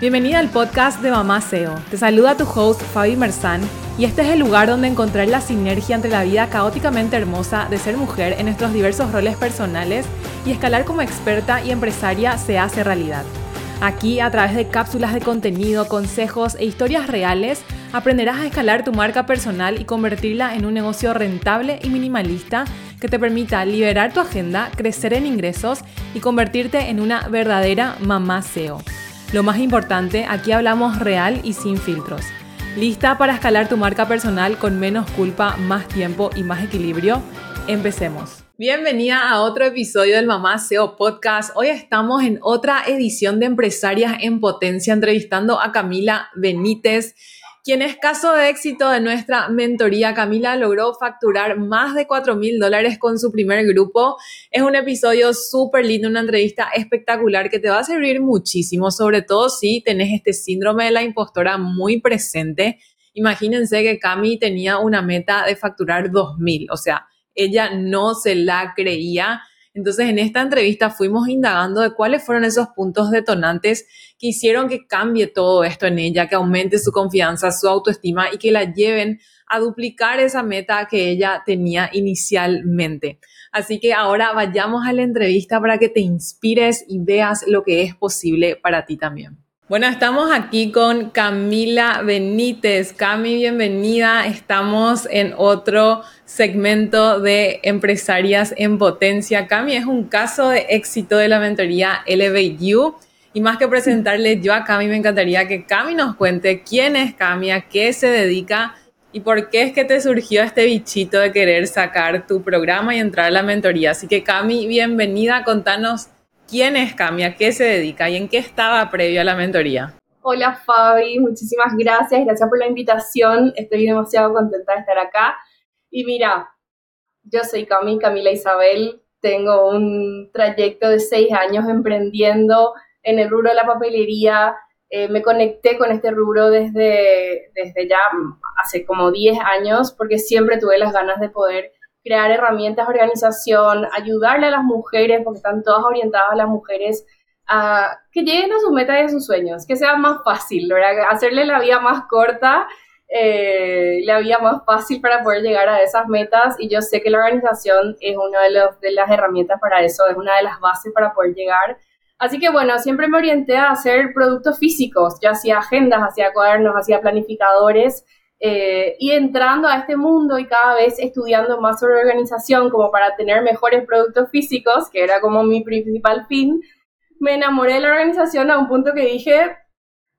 Bienvenida al podcast de Mamá SEO. Te saluda tu host Fabi Merzán y este es el lugar donde encontrar la sinergia entre la vida caóticamente hermosa de ser mujer en nuestros diversos roles personales y escalar como experta y empresaria se hace realidad. Aquí, a través de cápsulas de contenido, consejos e historias reales, aprenderás a escalar tu marca personal y convertirla en un negocio rentable y minimalista que te permita liberar tu agenda, crecer en ingresos y convertirte en una verdadera mamá SEO. Lo más importante, aquí hablamos real y sin filtros. ¿Lista para escalar tu marca personal con menos culpa, más tiempo y más equilibrio? Empecemos. Bienvenida a otro episodio del Mamá SEO Podcast. Hoy estamos en otra edición de Empresarias en Potencia entrevistando a Camila Benítez quien es caso de éxito de nuestra mentoría. Camila logró facturar más de 4 mil dólares con su primer grupo. Es un episodio súper lindo, una entrevista espectacular que te va a servir muchísimo, sobre todo si tenés este síndrome de la impostora muy presente. Imagínense que Cami tenía una meta de facturar 2 mil, o sea, ella no se la creía entonces, en esta entrevista fuimos indagando de cuáles fueron esos puntos detonantes que hicieron que cambie todo esto en ella, que aumente su confianza, su autoestima y que la lleven a duplicar esa meta que ella tenía inicialmente. Así que ahora vayamos a la entrevista para que te inspires y veas lo que es posible para ti también. Bueno, estamos aquí con Camila Benítez. Cami, bienvenida. Estamos en otro segmento de empresarias en potencia. Cami es un caso de éxito de la mentoría You. Y más que presentarle yo a Cami, me encantaría que Cami nos cuente quién es Cami, a qué se dedica y por qué es que te surgió este bichito de querer sacar tu programa y entrar a la mentoría. Así que Cami, bienvenida, contanos quién es Cami, a qué se dedica y en qué estaba previo a la mentoría. Hola Fabi, muchísimas gracias, gracias por la invitación, estoy demasiado contenta de estar acá. Y mira, yo soy Cami, Camila Isabel, tengo un trayecto de seis años emprendiendo en el rubro de la papelería, eh, me conecté con este rubro desde, desde ya hace como 10 años porque siempre tuve las ganas de poder crear herramientas de organización, ayudarle a las mujeres, porque están todas orientadas a las mujeres, a que lleguen a sus metas y a sus sueños, que sea más fácil, ¿verdad? Hacerle la vida más corta, eh, la vida más fácil para poder llegar a esas metas y yo sé que la organización es una de, los, de las herramientas para eso, es una de las bases para poder llegar. Así que bueno, siempre me orienté a hacer productos físicos, ya hacía agendas, hacía cuadernos, hacía planificadores, eh, y entrando a este mundo y cada vez estudiando más sobre organización como para tener mejores productos físicos, que era como mi principal fin, me enamoré de la organización a un punto que dije,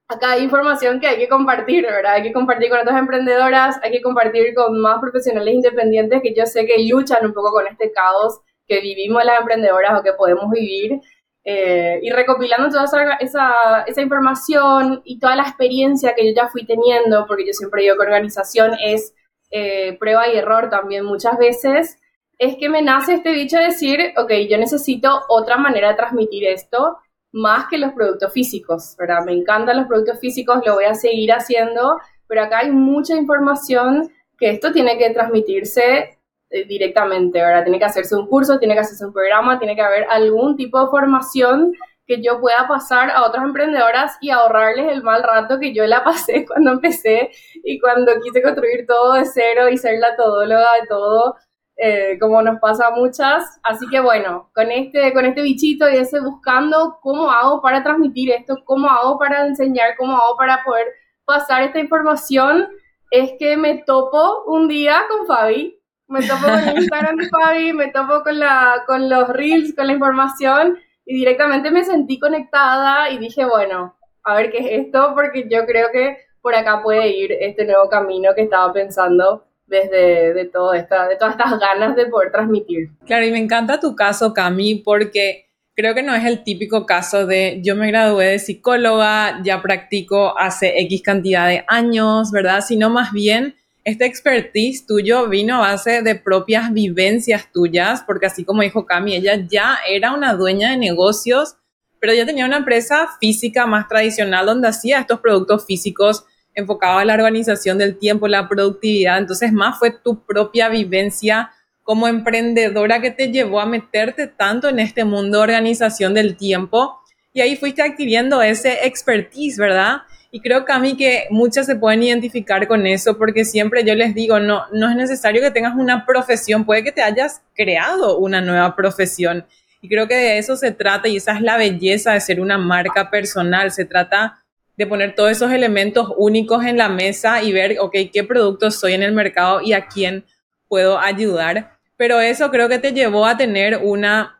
acá hay información que hay que compartir, ¿verdad? Hay que compartir con otras emprendedoras, hay que compartir con más profesionales independientes que yo sé que luchan un poco con este caos que vivimos las emprendedoras o que podemos vivir. Eh, y recopilando toda esa, esa, información y toda la experiencia que yo ya fui teniendo, porque yo siempre digo que organización es eh, prueba y error también muchas veces, es que me nace este bicho de decir, ok, yo necesito otra manera de transmitir esto más que los productos físicos, ¿verdad? Me encantan los productos físicos, lo voy a seguir haciendo, pero acá hay mucha información que esto tiene que transmitirse directamente, ¿verdad? Tiene que hacerse un curso, tiene que hacerse un programa, tiene que haber algún tipo de formación que yo pueda pasar a otras emprendedoras y ahorrarles el mal rato que yo la pasé cuando empecé y cuando quise construir todo de cero y ser la todóloga de todo, eh, como nos pasa a muchas. Así que bueno, con este, con este bichito y ese buscando cómo hago para transmitir esto, cómo hago para enseñar, cómo hago para poder pasar esta información, es que me topo un día con Fabi me topo con Instagram de Fabi, me topo con, la, con los reels, con la información y directamente me sentí conectada y dije, bueno, a ver qué es esto, porque yo creo que por acá puede ir este nuevo camino que estaba pensando desde de, todo esta, de todas estas ganas de poder transmitir. Claro, y me encanta tu caso, Cami, porque creo que no es el típico caso de yo me gradué de psicóloga, ya practico hace X cantidad de años, ¿verdad? Sino más bien este expertise tuyo vino a base de propias vivencias tuyas, porque así como dijo Cami, ella ya era una dueña de negocios, pero ya tenía una empresa física más tradicional donde hacía estos productos físicos enfocados a la organización del tiempo, la productividad. Entonces, más fue tu propia vivencia como emprendedora que te llevó a meterte tanto en este mundo de organización del tiempo y ahí fuiste adquiriendo ese expertise, ¿verdad? Y creo, mí que muchas se pueden identificar con eso porque siempre yo les digo, no, no es necesario que tengas una profesión, puede que te hayas creado una nueva profesión. Y creo que de eso se trata y esa es la belleza de ser una marca personal. Se trata de poner todos esos elementos únicos en la mesa y ver, ok, qué productos soy en el mercado y a quién puedo ayudar. Pero eso creo que te llevó a tener una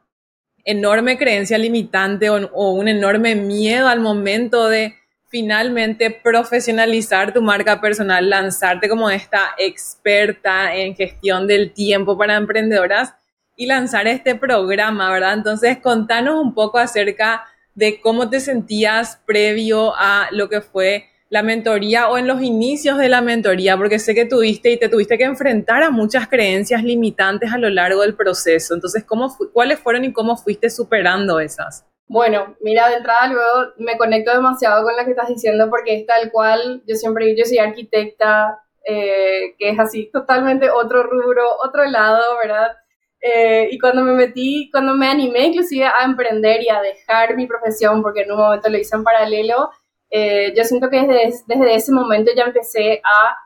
enorme creencia limitante o, o un enorme miedo al momento de finalmente profesionalizar tu marca personal, lanzarte como esta experta en gestión del tiempo para emprendedoras y lanzar este programa, ¿verdad? Entonces, contanos un poco acerca de cómo te sentías previo a lo que fue la mentoría o en los inicios de la mentoría, porque sé que tuviste y te tuviste que enfrentar a muchas creencias limitantes a lo largo del proceso. Entonces, ¿cómo, ¿cuáles fueron y cómo fuiste superando esas? Bueno, mira, de entrada luego me conecto demasiado con lo que estás diciendo porque es tal cual, yo siempre, yo soy arquitecta, eh, que es así totalmente otro rubro, otro lado, ¿verdad? Eh, y cuando me metí, cuando me animé inclusive a emprender y a dejar mi profesión, porque en un momento lo hice en paralelo, eh, yo siento que desde, desde ese momento ya empecé a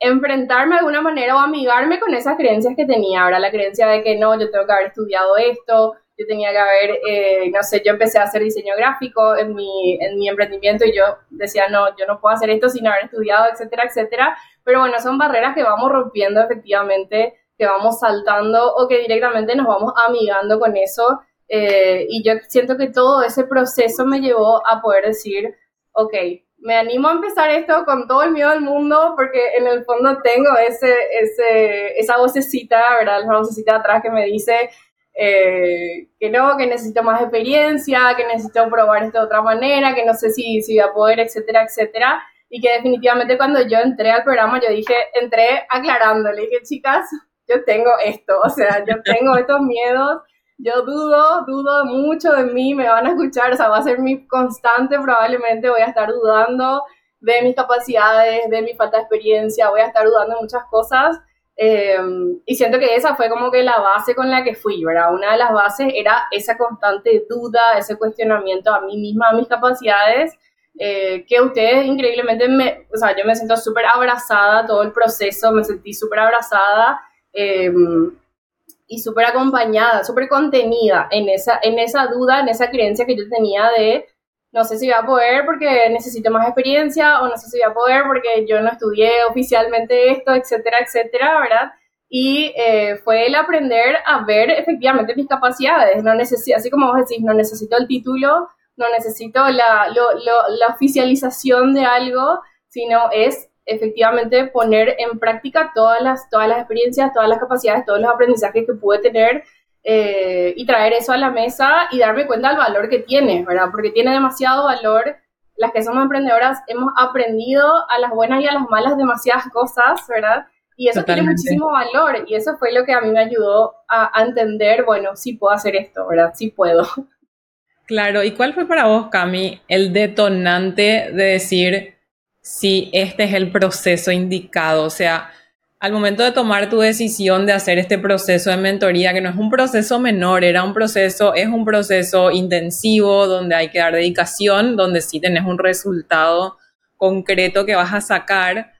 enfrentarme de alguna manera o amigarme con esas creencias que tenía, ahora la creencia de que no, yo tengo que haber estudiado esto, yo tenía que haber, eh, no sé, yo empecé a hacer diseño gráfico en mi, en mi emprendimiento y yo decía, no, yo no puedo hacer esto sin haber estudiado, etcétera, etcétera. Pero bueno, son barreras que vamos rompiendo efectivamente, que vamos saltando o que directamente nos vamos amigando con eso. Eh, y yo siento que todo ese proceso me llevó a poder decir, ok, me animo a empezar esto con todo el miedo del mundo porque en el fondo tengo ese, ese, esa vocecita, ¿verdad? La vocecita atrás que me dice, eh, que no, que necesito más experiencia, que necesito probar esto de otra manera, que no sé si, si voy a poder, etcétera, etcétera. Y que definitivamente cuando yo entré al programa, yo dije, entré aclarando, le dije, chicas, yo tengo esto, o sea, yo tengo estos miedos, yo dudo, dudo mucho de mí, me van a escuchar, o sea, va a ser mi constante, probablemente voy a estar dudando de mis capacidades, de mi falta de experiencia, voy a estar dudando de muchas cosas, Em, y siento que esa fue como que la base con la que fui, ¿verdad? Una de las bases era esa constante duda, ese cuestionamiento a mí misma, a mis capacidades, eh, que ustedes increíblemente, me, o sea, yo me siento súper abrazada, todo el proceso, me sentí súper abrazada em, y súper acompañada, súper contenida en esa, en esa duda, en esa creencia que yo tenía de no sé si voy a poder porque necesito más experiencia o no sé si voy a poder porque yo no estudié oficialmente esto, etcétera, etcétera, ¿verdad? Y eh, fue el aprender a ver efectivamente mis capacidades. No necesito, así como vos decís, no necesito el título, no necesito la, la oficialización de algo, sino es efectivamente poner en práctica todas las, todas las experiencias, todas las capacidades, todos los aprendizajes que pude tener eh, y traer eso a la mesa y darme cuenta del valor que tiene, ¿verdad? Porque tiene demasiado valor. Las que somos emprendedoras hemos aprendido a las buenas y a las malas demasiadas cosas, ¿verdad? Y eso tiene muchísimo valor y eso fue lo que a mí me ayudó a, a, entender, bueno, sí puedo hacer esto, ¿verdad? Sí puedo. Claro, ¿y cuál fue para vos, Cami, el detonante de decir, sí, este es el proceso indicado? O sea, al momento de tomar tu decisión de hacer este proceso de mentoría, que no es un proceso menor, era un proceso, es un proceso intensivo donde hay que dar dedicación, donde sí tenés un resultado concreto que vas a sacar,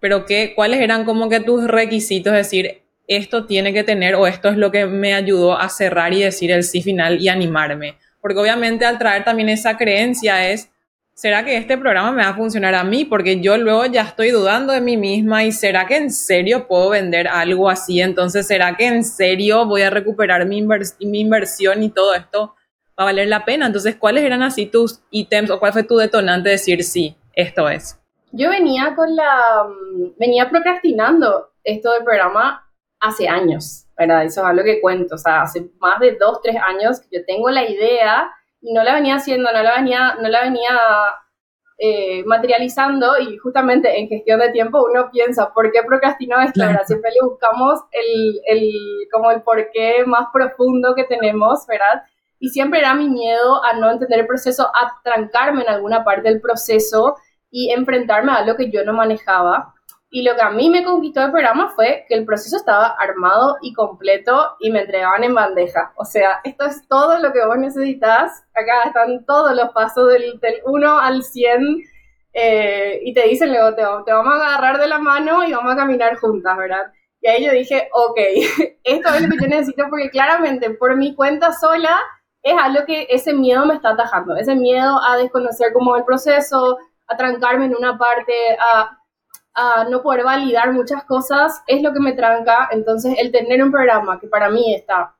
pero que, cuáles eran como que tus requisitos, es decir, esto tiene que tener o esto es lo que me ayudó a cerrar y decir el sí final y animarme. Porque obviamente al traer también esa creencia es, ¿será que este programa me va a funcionar a mí? Porque yo luego ya estoy dudando de mí misma y ¿será que en serio puedo vender algo así? Entonces, ¿será que en serio voy a recuperar mi, inversión y todo esto va a valer la pena? Entonces, ¿cuáles eran así tus ítems o cuál fue tu detonante de decir sí, esto es? Yo venía con la, mm, venía procrastinando esto del programa hace años, ¿verdad? Eso es algo que cuento, o sea, hace más de dos, tres años que yo tengo la idea y no la venía haciendo, no la venía, no la venía eh, materializando y justamente en gestión de tiempo uno piensa, ¿por qué procrastino esto? Siempre le buscamos el, el, como el porqué más profundo que tenemos, ¿verdad? Y siempre era mi miedo a no entender el proceso, a trancarme en alguna parte del proceso y enfrentarme a algo que yo no manejaba. Y lo que a mí me conquistó del programa fue que el proceso estaba armado y completo y me entregaban en bandeja. O sea, esto es todo lo que vos necesitas. Acá están todos los pasos del, del 1 al 100 eh, y te dicen luego, te, vamos a agarrar de la mano y vamos a caminar juntas, ¿verdad? Y ahí yo dije, ok, esto es lo que yo necesito porque claramente por mi cuenta sola es algo que ese miedo me está atajando, ese miedo a desconocer cómo el proceso, a trancarme en una parte, a a no poder validar muchas cosas es lo que me tranca. Entonces, el tener un programa que para mí está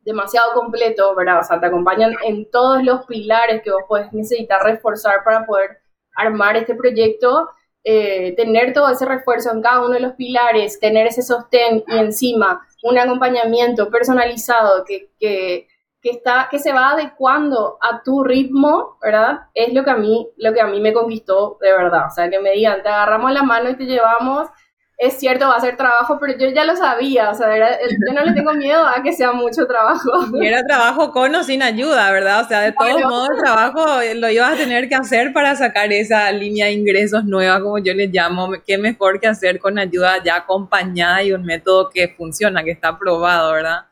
demasiado completo, ¿verdad? O sea, te acompañan en todos los pilares que vos puedes necesitar reforzar para poder armar este proyecto, eh, tener todo ese refuerzo en cada uno de los pilares, tener ese sostén y encima un acompañamiento personalizado que, que que está que se va adecuando a tu ritmo, ¿verdad? Es lo que a mí lo que a mí me conquistó de verdad, o sea, que me digan, te agarramos la mano y te llevamos, es cierto, va a ser trabajo, pero yo ya lo sabía, o sea, yo no le tengo miedo a que sea mucho trabajo. Y era trabajo con o sin ayuda, ¿verdad? O sea, de todos modos, el trabajo lo ibas a tener que hacer para sacar esa línea de ingresos nueva, como yo le llamo. Qué mejor que hacer con ayuda ya acompañada y un método que funciona, que está probado, ¿verdad?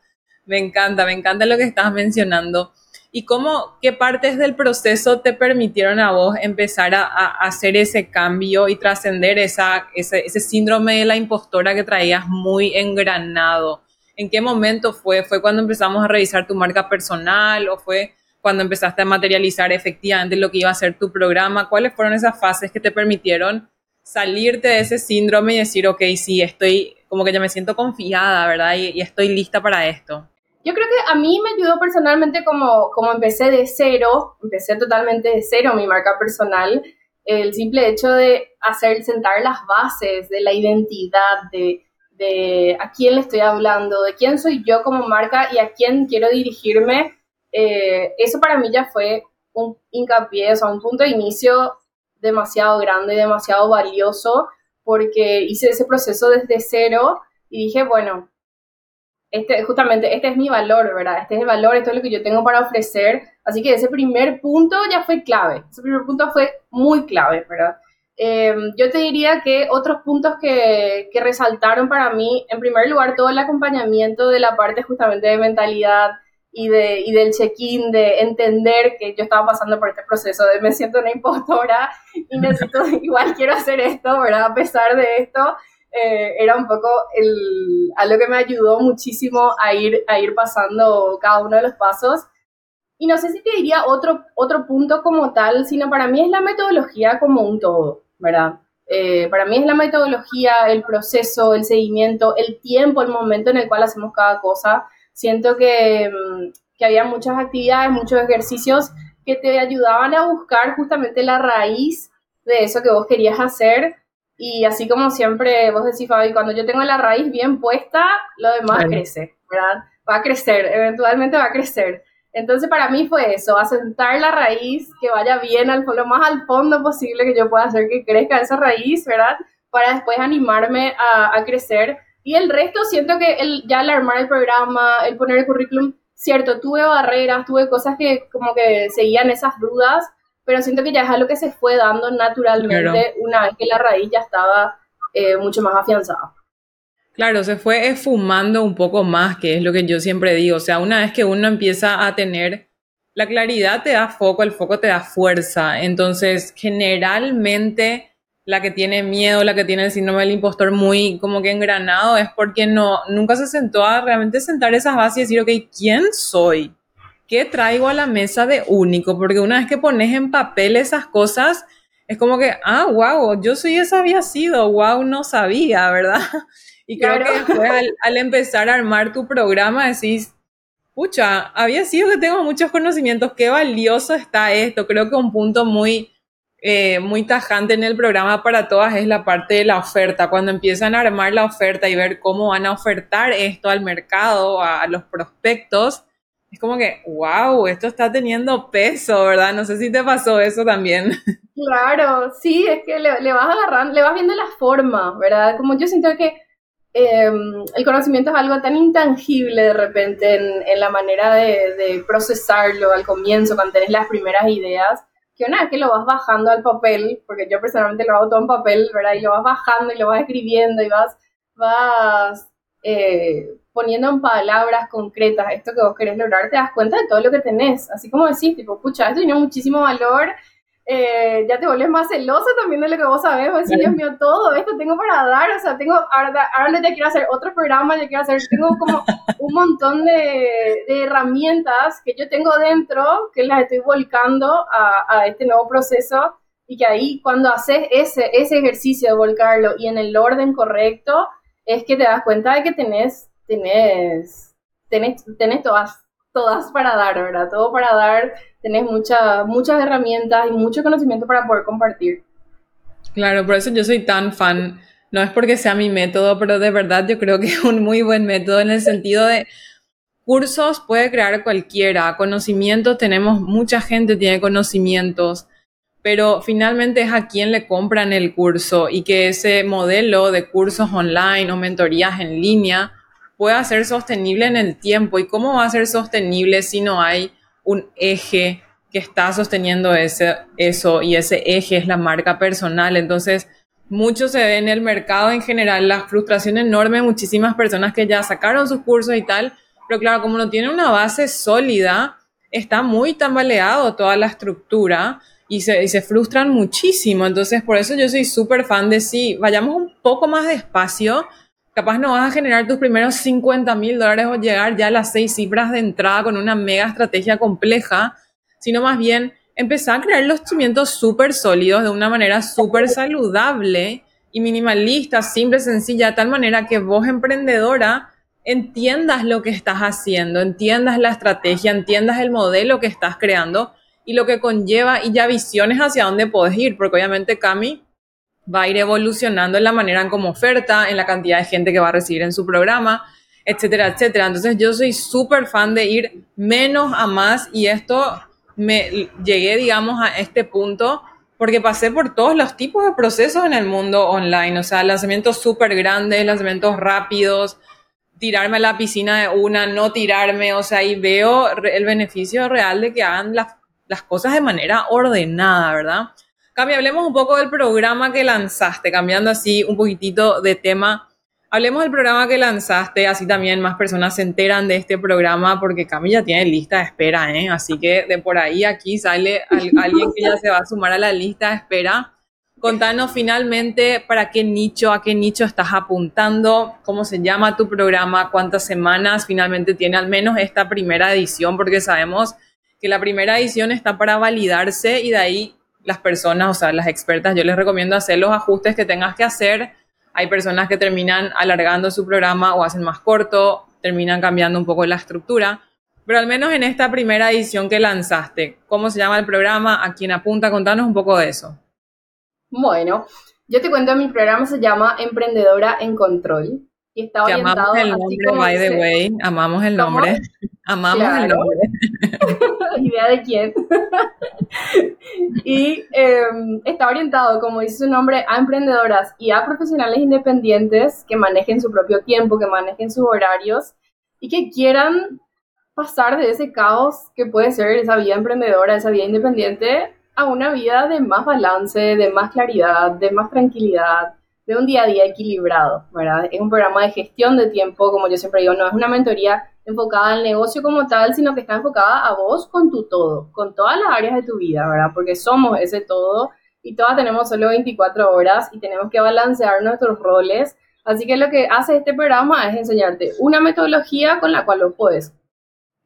Me encanta, me encanta lo que estás mencionando. ¿Y cómo, qué partes del proceso te permitieron a vos empezar a, hacer ese cambio y trascender ese, síndrome de la impostora que traías muy engranado? ¿En qué momento fue? ¿Fue cuando empezamos a revisar tu marca personal o fue cuando empezaste a materializar efectivamente lo que iba a ser tu programa? ¿Cuáles fueron esas fases que te permitieron salirte de ese síndrome y decir, ok, sí, estoy como que ya me siento confiada, ¿verdad? y estoy lista para esto. Yo creo que a mí me ayudó personalmente como, como empecé de cero, empecé totalmente de cero mi marca personal, el simple hecho de hacer, sentar las bases de la identidad, de, a quién le estoy hablando, de quién soy yo como marca y a quién quiero dirigirme, eh, eso para mí ya fue un hincapié, o sea, un punto de inicio demasiado grande, demasiado valioso, porque hice ese proceso desde cero y dije, bueno, este, justamente, este es mi valor, ¿verdad? Este es el valor, esto es lo que yo tengo para ofrecer. Así que ese primer punto ya fue clave. Ese primer punto fue muy clave, ¿verdad? Em, yo te diría que otros puntos que, que, resaltaron para mí, en primer lugar, todo el acompañamiento de la parte justamente de mentalidad y, de, y del check-in, de entender que yo estaba pasando por este proceso de me siento una impostora y necesito, igual quiero hacer esto, ¿verdad? A pesar de esto. Eh, era un poco el, algo que me ayudó muchísimo a ir, a ir pasando cada uno de los pasos. Y no sé si te diría otro, otro punto como tal, sino para mí es la metodología como un todo, ¿verdad? Eh, para mí es la metodología, el proceso, el seguimiento, el tiempo, el momento en el cual hacemos cada cosa. Siento que, mm, que había muchas actividades, muchos ejercicios que te ayudaban a buscar justamente la raíz de eso que vos querías hacer y así como siempre vos decís, Fabi, cuando yo tengo la raíz bien puesta, lo demás crece, ¿verdad? Va a crecer, eventualmente va a crecer. Entonces para mí fue eso, asentar la raíz, que vaya bien al, lo más al fondo posible que yo pueda hacer que crezca esa raíz, ¿verdad? Para después animarme a, a crecer. Y el resto siento que el, ya al armar el programa, el poner el currículum, cierto, tuve barreras, tuve cosas que como que seguían esas dudas, pero siento que ya es algo que se fue dando naturalmente una vez que la raíz ya estaba eh, mucho más afianzada. Claro, se fue esfumando un poco más, que es lo que yo siempre digo. O sea, una vez que uno empieza a tener la claridad, te da foco, el foco te da fuerza. Entonces, generalmente la que tiene miedo, la que tiene el síndrome del impostor muy como que engranado, es porque no, nunca se sentó a realmente sentar esas bases y decir, ok, ¿quién soy? ¿Qué traigo a la mesa de único? Porque una vez que pones en papel esas cosas, es como que, ah, wow, yo soy esa había sido, wow, no sabía, ¿verdad? Y creo que después al, empezar a armar tu programa decís, pucha, había sido que tengo muchos conocimientos, qué valioso está esto. Creo que un punto muy, eh, muy tajante en el programa para todas es la parte de la oferta. Cuando empiezan a armar la oferta y ver cómo van a ofertar esto al mercado, a los prospectos, es como que, wow, esto está teniendo peso, ¿verdad? No sé si te pasó eso también. Claro, sí, es que le, vas agarrando, le vas viendo la forma, ¿verdad? Como yo siento que em, el conocimiento es algo tan intangible de repente en, la manera de, procesarlo al comienzo, cuando tenés las primeras ideas, que una vez que lo vas bajando al papel, porque yo personalmente lo hago todo en papel, ¿verdad? Y lo vas bajando y lo vas escribiendo y vas, vas eh, poniendo en palabras concretas esto que vos querés lograr, te das cuenta de todo lo que tenés. Así como decís, tipo, pucha, esto tiene muchísimo valor, eh, ya te vuelves más celosa también de lo que vos sabés, vos decís, Dios mío, todo esto tengo para dar, o sea, tengo, ahora, ahora ya quiero hacer otro programa, ya quiero hacer, tengo como un montón de, de herramientas que yo tengo dentro, que las estoy volcando a, a, este nuevo proceso, y que ahí cuando haces ese, ese ejercicio de volcarlo y en el orden correcto, es que te das cuenta de que tenés, tenés, tenés, tenés todas, todas para dar, ¿verdad? Todo para dar tenés mucha, muchas herramientas y mucho conocimiento para poder compartir. Claro, por eso yo soy tan fan. No es porque sea mi método, pero de verdad yo creo que es un muy buen método en el sentido de cursos puede crear cualquiera, conocimientos tenemos, mucha gente tiene conocimientos, pero finalmente es a quien le compran el curso y que ese modelo de cursos online o mentorías en línea pueda ser sostenible en el tiempo. ¿Y cómo va a ser sostenible si no hay un eje que está sosteniendo ese, eso y ese eje es la marca personal. Entonces, mucho se ve en el mercado en general, la frustración enorme, muchísimas personas que ya sacaron sus cursos y tal, pero claro, como no tiene una base sólida, está muy tambaleado toda la estructura y se, y se frustran muchísimo. Entonces, por eso yo soy súper fan de sí, vayamos un poco más despacio, capaz no vas a generar tus primeros 50 mil dólares o llegar ya a las seis cifras de entrada con una mega estrategia compleja, sino más bien empezar a crear los cimientos súper sólidos de una manera súper saludable y minimalista, simple, sencilla, de tal manera que vos, emprendedora, entiendas lo que estás haciendo, entiendas la estrategia, entiendas el modelo que estás creando y lo que conlleva y ya visiones hacia dónde puedes ir, porque obviamente Cami va a ir evolucionando en la manera en cómo oferta, en la cantidad de gente que va a recibir en su programa, etcétera, etcétera. Entonces yo soy súper fan de ir menos a más y esto me llegué, digamos, a este punto porque pasé por todos los tipos de procesos en el mundo online, o sea, lanzamientos súper grandes, lanzamientos rápidos, tirarme a la piscina de una, no tirarme, o sea, y veo el beneficio real de que hagan las, las cosas de manera ordenada, ¿verdad? Cami, hablemos un poco del programa que lanzaste, cambiando así un poquitito de tema. Hablemos del programa que lanzaste, así también más personas se enteran de este programa, porque Cami ya tiene lista de espera, ¿eh? Así que de por ahí aquí sale alguien que ya se va a sumar a la lista de espera. Contanos finalmente para qué nicho, a qué nicho estás apuntando, cómo se llama tu programa, cuántas semanas finalmente tiene al menos esta primera edición, porque sabemos que la primera edición está para validarse y de ahí las personas, o sea, las expertas, yo les recomiendo hacer los ajustes que tengas que hacer. Hay personas que terminan alargando su programa o hacen más corto, terminan cambiando un poco la estructura. Pero al menos en esta primera edición que lanzaste, ¿cómo se llama el programa? ¿A quién apunta? Contanos un poco de eso. Bueno, yo te cuento, mi programa se llama Emprendedora en Control y está orientado amamos el nombre, by the way, amamos el nombre. Amamos el nombre. Idea de quién. y em, está orientado, como dice su nombre, a emprendedoras y a profesionales independientes que manejen su propio tiempo, que manejen sus horarios y que quieran pasar de ese caos que puede ser esa vida emprendedora, esa vida independiente, a una vida de más balance, de más claridad, de más tranquilidad, de un día a día equilibrado, ¿verdad? Es un programa de gestión de tiempo, como yo siempre digo, no es una mentoría enfocada al negocio como tal, sino que está enfocada a vos con tu todo, con todas las áreas de tu vida, ¿verdad? Porque somos ese todo y todas tenemos solo 24 horas y tenemos que balancear nuestros roles. Así que lo que hace este programa es enseñarte una metodología con la cual lo puedes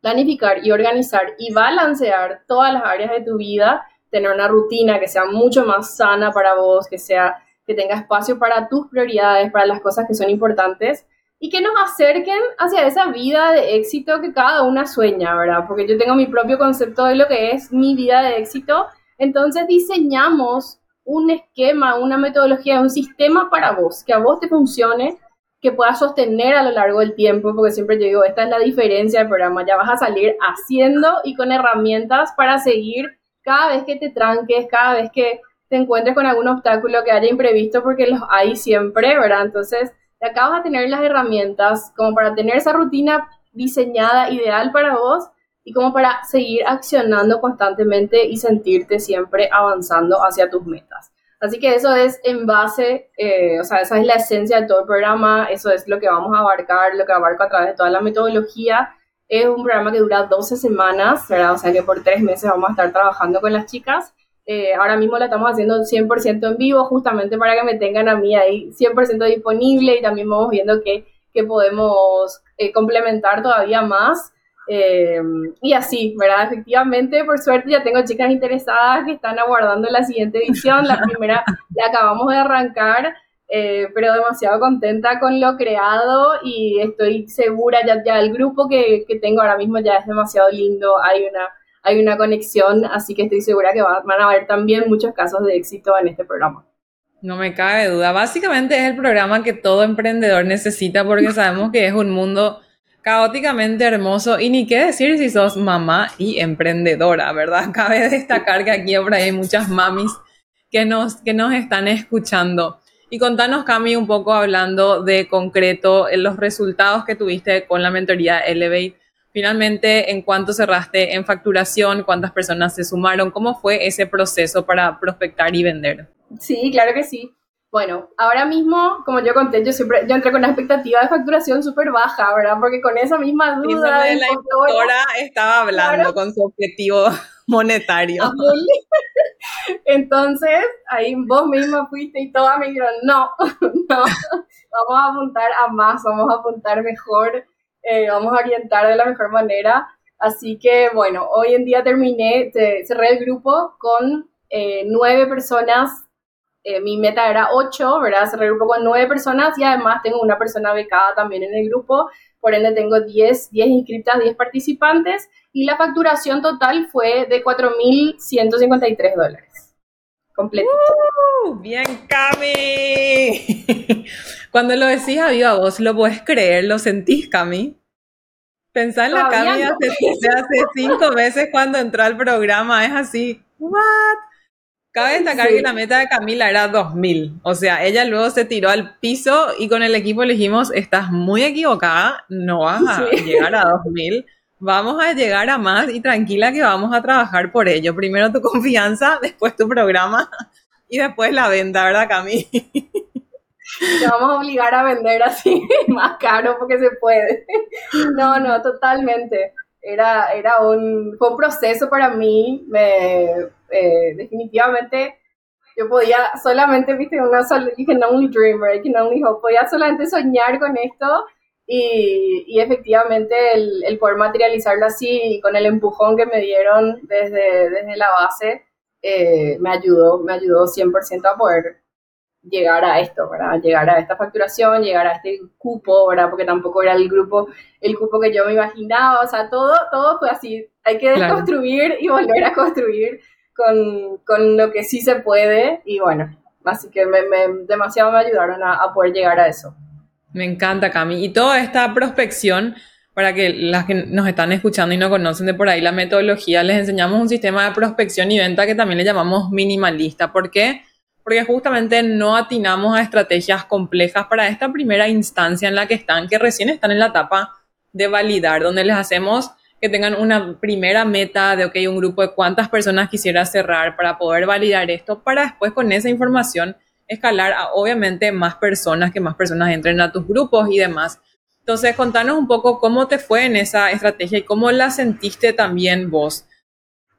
planificar y organizar y balancear todas las áreas de tu vida, tener una rutina que sea mucho más sana para vos, que sea tenga espacio para tus prioridades, para las cosas que son importantes y que nos acerquen hacia esa vida de éxito que cada una sueña, ¿verdad? Porque yo tengo mi propio concepto de lo que es mi vida de éxito, entonces diseñamos un esquema, una metodología, un sistema para vos, que a vos te funcione, que puedas sostener a lo largo del tiempo, porque siempre yo digo, esta es la diferencia del programa, ya vas a salir haciendo y con herramientas para seguir cada vez que te tranques, cada vez que te encuentres con algún obstáculo que haya imprevisto, porque los hay siempre, ¿verdad? Entonces, acá acabas a tener las herramientas como para tener esa rutina diseñada ideal para vos, y como para seguir accionando constantemente y sentirte siempre avanzando hacia tus metas. Así que eso es en base, eh, o sea, esa es la esencia de todo el programa, eso es lo que vamos a abarcar, lo que abarco a través de toda la metodología. Es un programa que dura 12 semanas, ¿verdad? O sea que por tres meses vamos a estar trabajando con las chicas. Eh, ahora mismo la estamos haciendo 100% en vivo, justamente para que me tengan a mí ahí 100% disponible y también vamos viendo que, que podemos eh, complementar todavía más. Eh, y así, ¿verdad? Efectivamente, por suerte ya tengo chicas interesadas que están aguardando la siguiente edición. La primera la acabamos de arrancar, eh, pero demasiado contenta con lo creado y estoy segura, ya, ya el grupo que, que, tengo ahora mismo ya es demasiado lindo, hay una, hay una conexión, así que estoy segura que van a haber también muchos casos de éxito en este programa. No me cabe duda. Básicamente es el programa que todo emprendedor necesita porque sabemos que es un mundo caóticamente hermoso y ni qué decir si sos mamá y emprendedora, ¿verdad? Cabe destacar que aquí ahora hay muchas mamis que nos, que nos están escuchando. Y contanos, Cami, un poco hablando de concreto en los resultados que tuviste con la mentoría Elevate. Finalmente, ¿en cuánto cerraste en facturación? ¿Cuántas personas se sumaron? ¿Cómo fue ese proceso para prospectar y vender? Sí, claro que sí. Bueno, ahora mismo, como yo conté, yo siempre, yo entré con una expectativa de facturación súper baja, ¿verdad? Porque con esa misma duda... De la instructora estaba hablando con su objetivo monetario. Entonces, ahí vos misma fuiste y todas me dijeron, no, no, vamos a apuntar a más, vamos a apuntar mejor, eh, vamos a orientar de la mejor manera. Así que, bueno, hoy en día terminé, cerré el grupo con eh, nueve personas eh, mi meta era 8, ¿verdad? Cerré el grupo con 9 personas y además tengo una persona becada también en el grupo, por ende tengo 10, 10 inscritas, 10 participantes y la facturación total fue de 4.153 dólares. Completo. Uh, bien, Cami. Cuando lo decís a viva voz, ¿lo puedes creer? ¿Lo sentís, Cami? Pensá en la Cami hace, hace cinco veces cuando entró al programa, es así, ¿what? Cabe destacar que la meta de Camila era 2000. O sea, ella luego se tiró al piso y con el equipo le dijimos, estás muy equivocada, no vas a llegar a 2000. Vamos a llegar a más y tranquila que vamos a trabajar por ello. Primero tu confianza, después tu programa y después la venta, ¿verdad, Cami? Te vamos a obligar a vender así más caro porque se puede. No, no, totalmente. Era, era un, fue un proceso para mí. Eh, definitivamente yo podía solamente, viste, una sola, you can only dream, right? You can only hope. Podía solamente soñar con esto y, y efectivamente el, el, poder materializarlo así y con el empujón que me dieron desde, desde la base eh, me ayudó, me ayudó 100% a poder llegar a esto, ¿verdad? Llegar a esta facturación, llegar a este cupo, ¿verdad? Porque tampoco era el grupo, el cupo que yo me imaginaba, o sea, todo, todo fue así. Hay que desconstruir y volver a construir con, con, lo que sí se puede y bueno, así que me, me, demasiado me ayudaron a, a, poder llegar a eso. Me encanta, Cami. Y toda esta prospección, para que las que nos están escuchando y no conocen de por ahí la metodología, les enseñamos un sistema de prospección y venta que también le llamamos minimalista. ¿Por qué? Porque justamente no atinamos a estrategias complejas para esta primera instancia en la que están, que recién están en la etapa de validar, donde les hacemos que tengan una primera meta de, ok, un grupo de cuántas personas quisiera cerrar para poder validar esto, para después con esa información escalar a obviamente más personas, que más personas entren a tus grupos y demás. Entonces, contanos un poco cómo te fue en esa estrategia y cómo la sentiste también vos.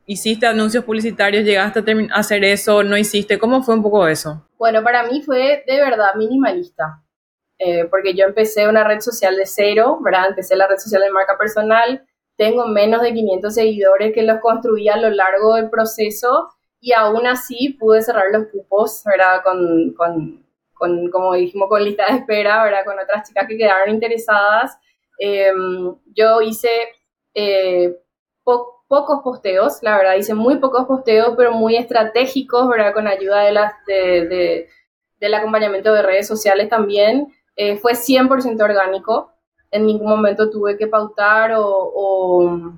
¿Hiciste anuncios publicitarios? ¿Llegaste a hacer eso? ¿No hiciste? ¿Cómo fue un poco eso? Bueno, para mí fue de verdad minimalista, eh, porque yo empecé una red social de cero, ¿verdad? Empecé la red social de marca personal, tengo menos de 500 seguidores que los construí a lo largo del proceso y aún así pude cerrar los cupos, ¿verdad? Con, con, con como dijimos, con lista de espera, ¿verdad? Con otras chicas que quedaron interesadas. Em, yo hice eh, pocos posteos, la verdad, hice muy pocos posteos, pero muy estratégicos, ¿verdad? Con ayuda de las, de, de, del acompañamiento de redes sociales también. Eh, fue 100% orgánico, en ningún momento tuve que pautar o, o,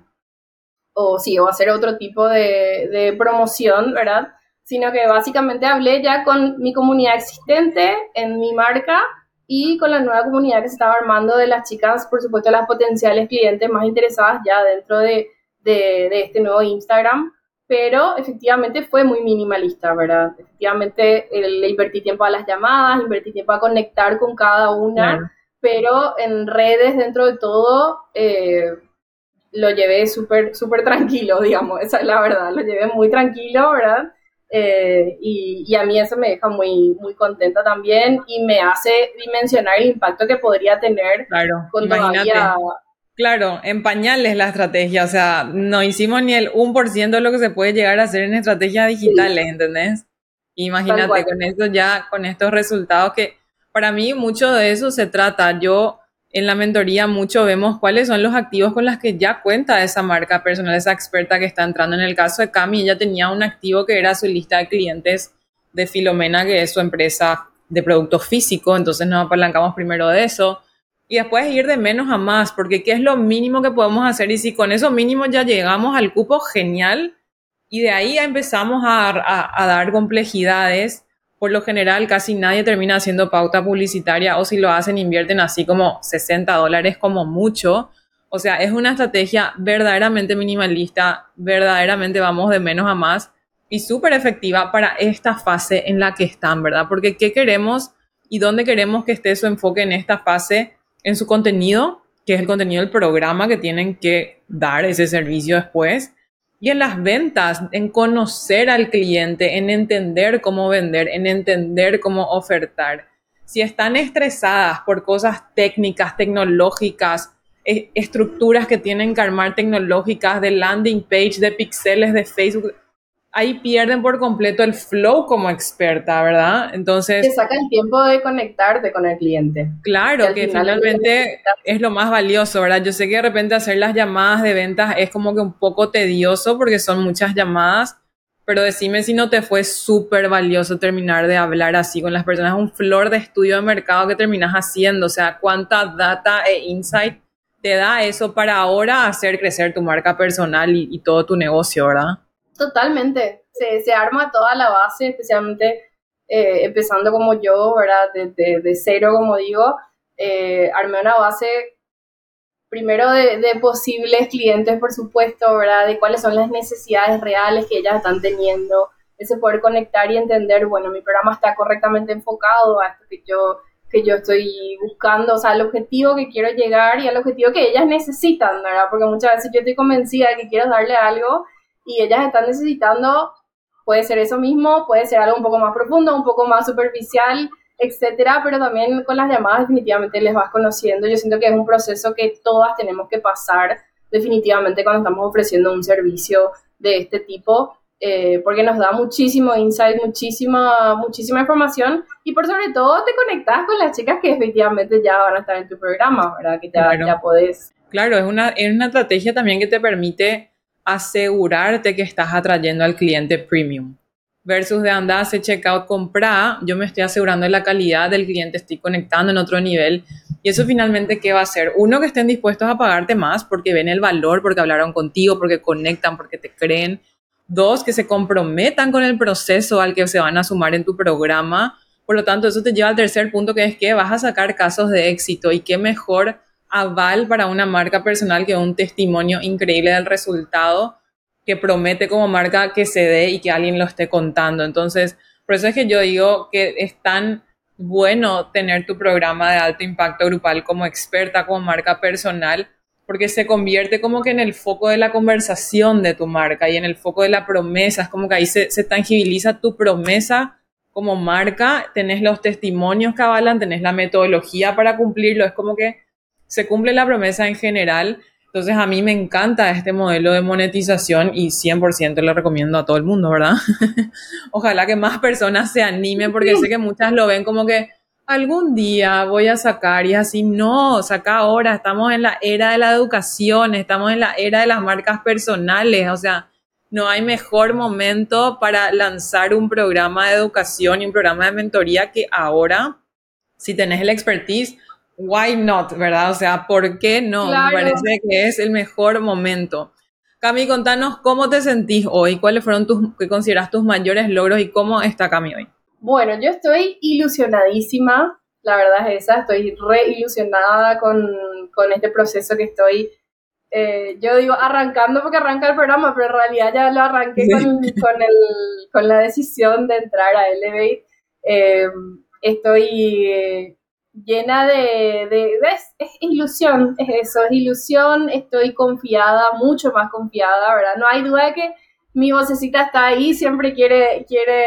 o sí, o hacer otro tipo de, de, promoción, ¿verdad? Sino que básicamente hablé ya con mi comunidad existente en mi marca y con la nueva comunidad que se estaba armando de las chicas, por supuesto, las potenciales clientes más interesadas ya dentro de, de, de este nuevo Instagram, pero efectivamente fue muy minimalista, ¿verdad? Efectivamente le invertí tiempo a las llamadas, invertí tiempo a conectar con cada una, pero en redes, dentro de todo, eh, lo llevé súper súper tranquilo, digamos, esa es la verdad, lo llevé muy tranquilo, ¿verdad? Eh, y, y, a mí eso me deja muy, muy contenta también y me hace dimensionar el impacto que podría tener claro, con todavía Claro, en pañales la estrategia, o sea, no hicimos ni el 1% de lo que se puede llegar a hacer en estrategias digitales, ¿entendés? Imagínate con esto ya, con estos resultados que para mí mucho de eso se trata. Yo en la mentoría mucho vemos cuáles son los activos con los que ya cuenta esa marca personal, esa experta que está entrando. En el caso de Cami, ella tenía un activo que era su lista de clientes de Filomena, que es su empresa de producto físico, entonces nos apalancamos primero de eso y después ir de menos a más, porque ¿qué es lo mínimo que podemos hacer? Y si con eso mínimo ya llegamos al cupo, genial. Y de ahí empezamos a, a, dar complejidades. Por lo general, casi nadie termina haciendo pauta publicitaria o si lo hacen, invierten así como 60 dólares como mucho. O sea, es una estrategia verdaderamente minimalista, verdaderamente vamos de menos a más y súper efectiva para esta fase en la que están, ¿verdad? Porque ¿qué queremos y dónde queremos que esté su enfoque en esta fase? en su contenido, que es el contenido del programa que tienen que dar ese servicio después, y en las ventas, en conocer al cliente, en entender cómo vender, en entender cómo ofertar. Si están estresadas por cosas técnicas, tecnológicas, e, estructuras que tienen que armar tecnológicas de landing page, de pixeles de Facebook, ahí pierden por completo el flow como experta, ¿verdad? Entonces... Te saca el tiempo de conectarte con el cliente. Claro, que, finalmente es lo más valioso, ¿verdad? Yo sé que de repente hacer las llamadas de ventas es como que un poco tedioso porque son muchas llamadas, pero decime si no te fue súper valioso terminar de hablar así con las personas, un flor de estudio de mercado que terminas haciendo, o sea, cuánta data e insight te da eso para ahora hacer crecer tu marca personal y, y todo tu negocio, ¿verdad? Totalmente. Se, se arma toda la base, especialmente eh, empezando como yo, ¿verdad? De, de, cero, como digo. Eh, armé una base primero de, de, posibles clientes, por supuesto, ¿verdad? De cuáles son las necesidades reales que ellas están teniendo. Ese poder conectar y entender, bueno, mi programa está correctamente enfocado a esto que yo, que yo estoy buscando, o sea, al objetivo que quiero llegar y al objetivo que ellas necesitan, ¿verdad? Porque muchas veces yo estoy convencida de que quiero darle algo y ellas están necesitando, puede ser eso mismo, puede ser algo un poco más profundo, un poco más superficial, etcétera, pero también con las llamadas definitivamente les vas conociendo. Yo siento que es un proceso que todas tenemos que pasar definitivamente cuando estamos ofreciendo un servicio de este tipo, eh, porque nos da muchísimo insight, muchísima, muchísima información y por sobre todo te conectas con las chicas que efectivamente ya van a estar en tu programa, ¿verdad? Que ya, ya podés. Claro, es una, es una estrategia también que te permite asegurarte que estás atrayendo al cliente premium. Versus de andar hacer checkout, comprar, yo me estoy asegurando de la calidad del cliente, estoy conectando en otro nivel. Y eso finalmente, ¿qué va a hacer? Uno, que estén dispuestos a pagarte más porque ven el valor, porque hablaron contigo, porque conectan, porque te creen. Dos, que se comprometan con el proceso al que se van a sumar en tu programa. Por lo tanto, eso te lleva al tercer punto, que es que vas a sacar casos de éxito y qué mejor aval para una marca personal que un testimonio increíble del resultado que promete como marca que se dé y que alguien lo esté contando. Entonces, por eso es que yo digo que es tan bueno tener tu programa de alto impacto grupal como experta, como marca personal, porque se convierte como que en el foco de la conversación de tu marca y en el foco de la promesa. Es como que ahí se, se tangibiliza tu promesa como marca, tenés los testimonios que avalan, tenés la metodología para cumplirlo. Es como que se cumple la promesa en general. Entonces a mí me encanta este modelo de monetización y 100% lo recomiendo a todo el mundo, ¿verdad? Ojalá que más personas se animen porque sé que muchas lo ven como que algún día voy a sacar y así, no, saca ahora, estamos en la era de la educación, estamos en la era de las marcas personales, o sea, no hay mejor momento para lanzar un programa de educación y un programa de mentoría que ahora, si tenés el expertise, why not, ¿verdad? O sea, ¿por qué no? Me parece que es el mejor momento. Cami, contanos cómo te sentís hoy, cuáles fueron tus, que consideras tus mayores logros y cómo está Cami hoy. Bueno, yo estoy ilusionadísima, la verdad es esa, estoy re ilusionada con, con este proceso que estoy eh, yo digo arrancando porque arranca el programa, pero en realidad ya lo arranqué con, con, el, con, la decisión de entrar a Elevate. Eh, estoy eh, llena de, de, es, ilusión, es eso, es ilusión, estoy confiada, mucho más confiada, ¿verdad? No hay duda de que mi vocecita está ahí, siempre quiere, quiere,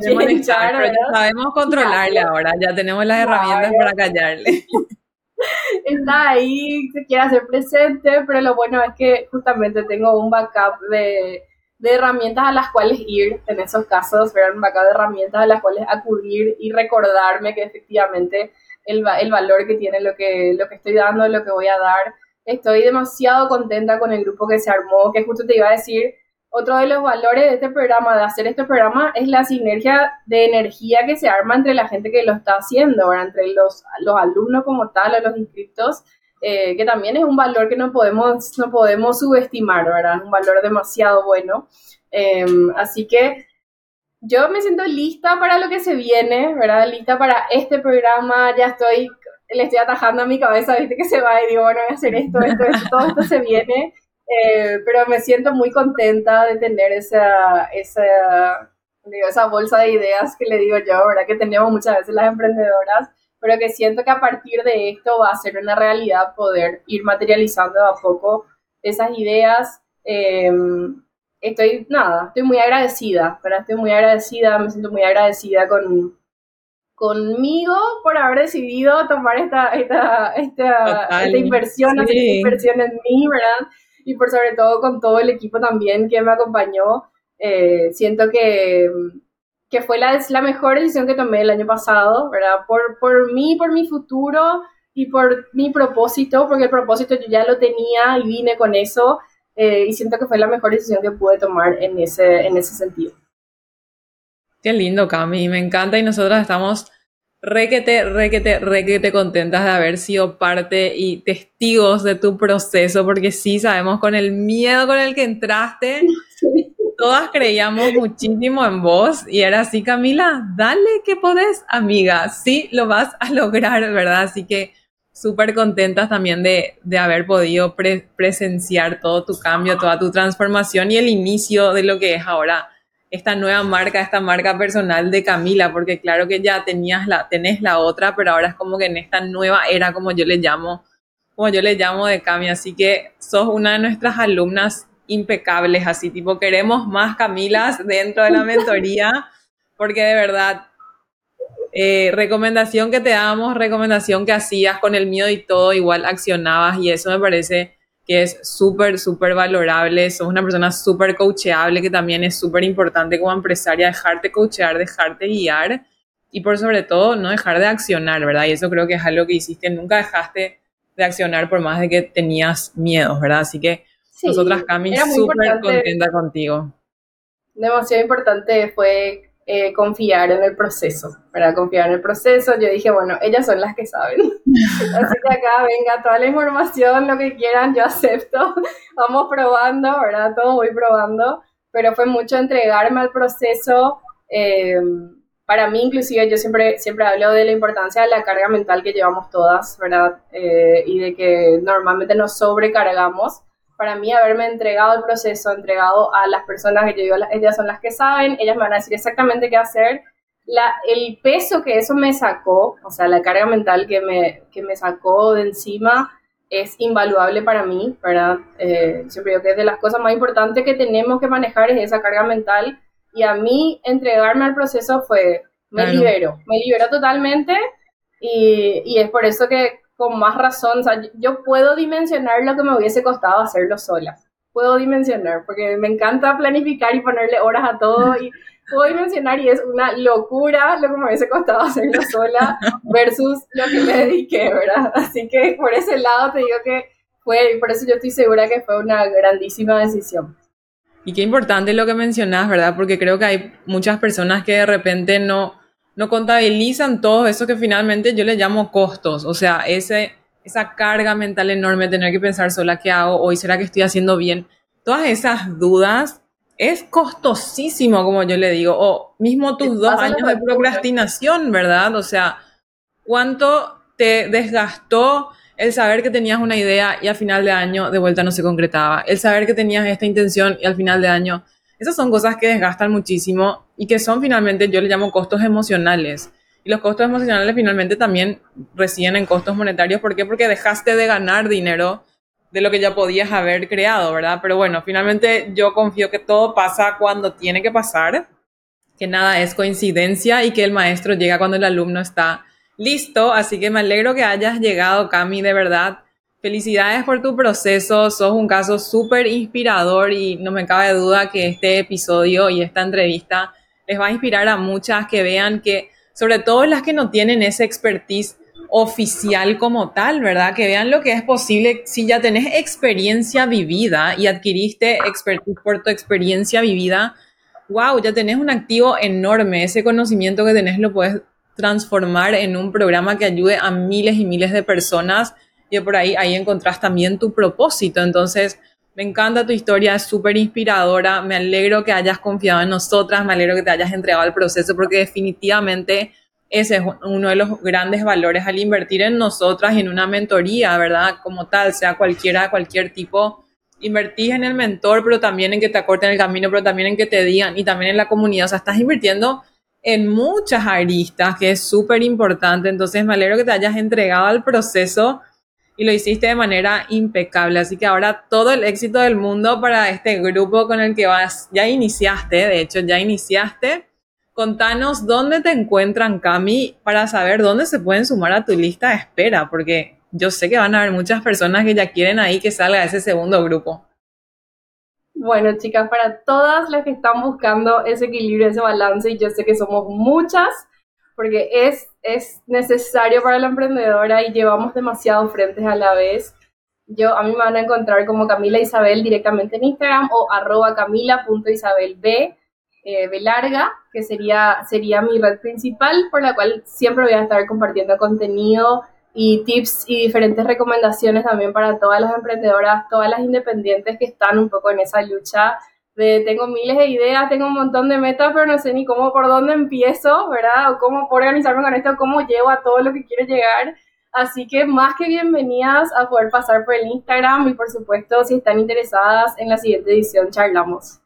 quiere Sabemos controlarle ahora, ya tenemos las herramientas para callarle. está ahí, se quiere hacer presente, pero lo bueno es que justamente tengo un backup de, de herramientas a las cuales ir en esos casos, ver un backup de herramientas a las cuales acudir y recordarme que efectivamente el, valor que tiene lo que, lo que estoy dando, lo que voy a dar. Estoy demasiado contenta con el grupo que se armó, que justo te iba a decir, otro de los valores de este programa, de hacer este programa, es la sinergia de energía que se arma entre la gente que lo está haciendo, entre los, los alumnos como tal, o los inscritos, eh, que también es un valor que no podemos, no podemos subestimar, ¿verdad? Un valor demasiado bueno. Em, así que yo me siento lista para lo que se viene, ¿verdad? Lista para este programa, ya estoy, le estoy atajando a mi cabeza, viste que se va y digo, bueno, voy a hacer esto, esto, esto, todo esto se viene. Eh, pero me siento muy contenta de tener esa, esa, esa bolsa de ideas que le digo yo, ¿verdad? Que tenemos muchas veces las emprendedoras, pero que siento que a partir de esto va a ser una realidad poder ir materializando a poco esas ideas. Eh, estoy, nada, estoy muy agradecida, ¿verdad? Estoy muy agradecida, me siento muy agradecida con, conmigo por haber decidido tomar esta, esta, esta, esta inversión, hacer esta inversión en mí, ¿verdad? y por sobre todo con todo el equipo también que me acompañó. Eh, siento que, que fue la, la mejor decisión que tomé el año pasado, ¿verdad? Por, por mí, por mi futuro y por mi propósito, porque el propósito yo ya lo tenía y vine con eso eh, y siento que fue la mejor decisión que pude tomar en ese, en ese sentido. Qué lindo, Cami, me encanta y nosotros estamos requete, requete, requete contentas de haber sido parte y testigos de tu proceso, porque sí sabemos con el miedo con el que entraste, todas creíamos muchísimo en vos y era así, Camila, dale que podés, amiga, sí lo vas a lograr, ¿verdad? Así que súper contentas también de, de haber podido presenciar todo tu cambio, toda tu transformación y el inicio de lo que es ahora esta nueva marca, esta marca personal de Camila, porque claro que ya tenías la, tenés la otra, pero ahora es como que en esta nueva era, como yo le llamo, como yo le llamo de Cami, así que sos una de nuestras alumnas impecables, así tipo, queremos más Camilas dentro de la mentoría, porque de verdad, eh, recomendación que te damos, recomendación que hacías con el miedo y todo, igual accionabas y eso me parece que es súper, súper valorable, sos una persona súper coacheable, que también es súper importante como empresaria dejarte coachear, dejarte guiar y por sobre todo no dejar de accionar, ¿verdad? Y eso creo que es algo que hiciste, nunca dejaste de accionar por más de que tenías miedos, ¿verdad? Así que nosotras, Cami, súper contenta contigo. Demasiado importante fue eh, confiar en el proceso, para confiar en el proceso. Yo dije, bueno, ellas son las que saben. Así que acá venga toda la información, lo que quieran, yo acepto. Vamos probando, ¿verdad? Todo voy probando, pero fue mucho entregarme al proceso. Eh, para mí, inclusive, yo siempre, siempre hablo de la importancia de la carga mental que llevamos todas, ¿verdad? Eh, y de que normalmente nos sobrecargamos para mí haberme entregado el proceso, entregado a las personas que yo digo, ellas son las que saben, ellas me van a decir exactamente qué hacer. La, el peso que eso me sacó, o sea, la carga mental que me, que me sacó de encima, es invaluable para mí, ¿verdad? Eh, siempre digo que es de las cosas más importantes que tenemos que manejar es esa carga mental. Y a mí entregarme al proceso fue, me libero, me libero totalmente y, y es por eso que con más razón, o sea, yo puedo dimensionar lo que me hubiese costado hacerlo sola. Puedo dimensionar, porque me encanta planificar y ponerle horas a todo y puedo dimensionar y es una locura lo que me hubiese costado hacerlo sola versus lo que me dediqué, ¿verdad? Así que por ese lado te digo que fue, y por eso yo estoy segura que fue una grandísima decisión. Y qué importante lo que mencionas, ¿verdad? Porque creo que hay muchas personas que de repente no, no contabilizan todo eso que finalmente yo le llamo costos, o sea, ese, esa carga mental enorme, tener que pensar sola qué hago, hoy será que estoy haciendo bien, todas esas dudas es costosísimo, como yo le digo, o mismo tus dos años de procrastinación, ¿verdad? O sea, ¿cuánto te desgastó El saber que tenías una idea y al final de año de vuelta no se concretaba. El saber que tenías esta intención y al final de año. Esas son cosas que desgastan muchísimo y que son finalmente, yo le llamo costos emocionales. Y los costos emocionales finalmente también residen en costos monetarios. ¿Por qué? Porque dejaste de ganar dinero de lo que ya podías haber creado, ¿verdad? Pero bueno, finalmente yo confío que todo pasa cuando tiene que pasar, que nada es coincidencia y que el maestro llega cuando el alumno está listo. Así que me alegro que hayas llegado, Cami, de verdad. Felicidades por tu proceso, sos un caso súper inspirador y no me cabe duda que este episodio y esta entrevista les va a inspirar a muchas que vean que, sobre todo las que no tienen esa expertise oficial como tal, ¿verdad? Que vean lo que es posible si ya tenés experiencia vivida y adquiriste expertise por tu experiencia vivida. Wow, ya tenés un activo enorme. Ese conocimiento que tenés lo puedes transformar en un programa que ayude a miles y miles de personas y por ahí, ahí encontrás también tu propósito. Entonces, me encanta tu historia, es súper inspiradora. Me alegro que hayas confiado en nosotras, me alegro que te hayas entregado al proceso porque definitivamente ese es uno de los grandes valores al invertir en nosotras y en una mentoría, ¿verdad? Como tal, sea cualquiera, cualquier tipo. Invertís en el mentor, pero también en que te acorten el camino, pero también en que te digan y también en la comunidad. O sea, estás invirtiendo en muchas aristas, que es súper importante. Entonces, me alegro que te hayas entregado al proceso y lo hiciste de manera impecable. Así que ahora todo el éxito del mundo para este grupo con el que vas. Ya iniciaste, de hecho, ya iniciaste Contanos dónde te encuentran, Cami, para saber dónde se pueden sumar a tu lista de espera, porque yo sé que van a haber muchas personas que ya quieren ahí que salga ese segundo grupo. Bueno, chicas, para todas las que están buscando ese equilibrio, ese balance, y yo sé que somos muchas, porque es, es necesario para la emprendedora y llevamos demasiados frentes a la vez. Yo, a mí me van a encontrar como Camila Isabel directamente en Instagram o arroba camila.isabelb eh, larga, que sería, sería mi red principal, por la cual siempre voy a estar compartiendo contenido y tips y diferentes recomendaciones también para todas las emprendedoras, todas las independientes que están un poco en esa lucha de tengo miles de ideas, tengo un montón de metas, pero no sé ni cómo, por dónde empiezo, ¿verdad? O cómo organizarme con esto, cómo llevo a todo lo que quiero llegar. Así que más que bienvenidas a poder pasar por el Instagram y por supuesto si están interesadas en la siguiente edición charlamos.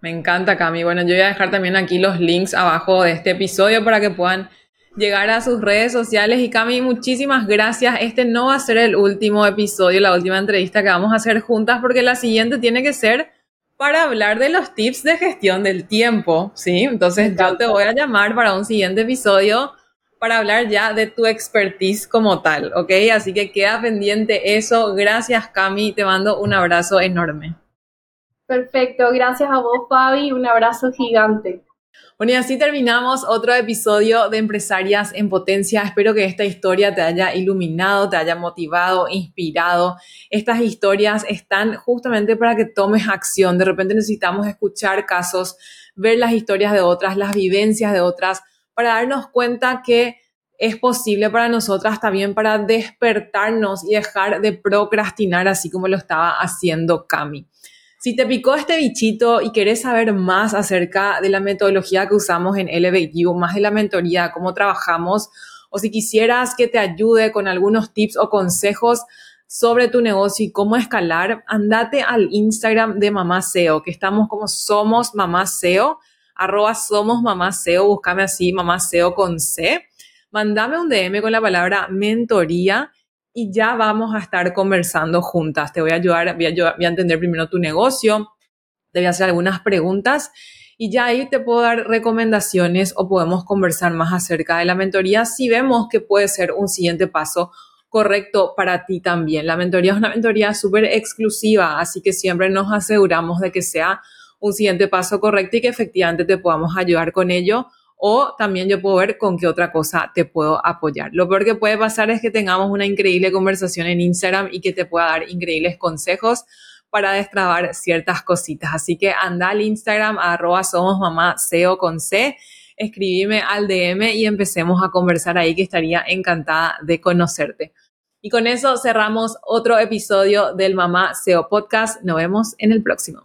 Me encanta, Cami. Bueno, yo voy a dejar también aquí los links abajo de este episodio para que puedan llegar a sus redes sociales. Y Cami, muchísimas gracias. Este no va a ser el último episodio, la última entrevista que vamos a hacer juntas, porque la siguiente tiene que ser para hablar de los tips de gestión del tiempo, ¿sí? Entonces yo te voy a llamar para un siguiente episodio para hablar ya de tu expertise como tal, ¿ok? Así que queda pendiente eso. Gracias, Cami. Te mando un abrazo enorme. Perfecto, gracias a vos, Fabi. Un abrazo gigante. Bueno, y así terminamos otro episodio de Empresarias en Potencia. Espero que esta historia te haya iluminado, te haya motivado, inspirado. Estas historias están justamente para que tomes acción. De repente necesitamos escuchar casos, ver las historias de otras, las vivencias de otras, para darnos cuenta que es posible para nosotras también para despertarnos y dejar de procrastinar así como lo estaba haciendo Cami. Si te picó este bichito y querés saber más acerca de la metodología que usamos en Elevate más de la mentoría, cómo trabajamos, o si quisieras que te ayude con algunos tips o consejos sobre tu negocio y cómo escalar, andate al Instagram de Mamá SEO, que estamos como Somos Mamá SEO, arroba Somos Mamá búscame así, Mamá SEO con C. Mándame un DM con la palabra mentoría y ya vamos a estar conversando juntas. Te voy a ayudar, voy a, entender primero tu negocio, te voy a hacer algunas preguntas y ya ahí te puedo dar recomendaciones o podemos conversar más acerca de la mentoría si vemos que puede ser un siguiente paso correcto para ti también. La mentoría es una mentoría súper exclusiva, así que siempre nos aseguramos de que sea un siguiente paso correcto y que efectivamente te podamos ayudar con ello o también yo puedo ver con qué otra cosa te puedo apoyar. Lo peor que puede pasar es que tengamos una increíble conversación en Instagram y que te pueda dar increíbles consejos para destrabar ciertas cositas. Así que anda al Instagram arroba somos mamá SEO con C, escribime al DM y empecemos a conversar ahí que estaría encantada de conocerte. Y con eso cerramos otro episodio del Mamá SEO Podcast. Nos vemos en el próximo.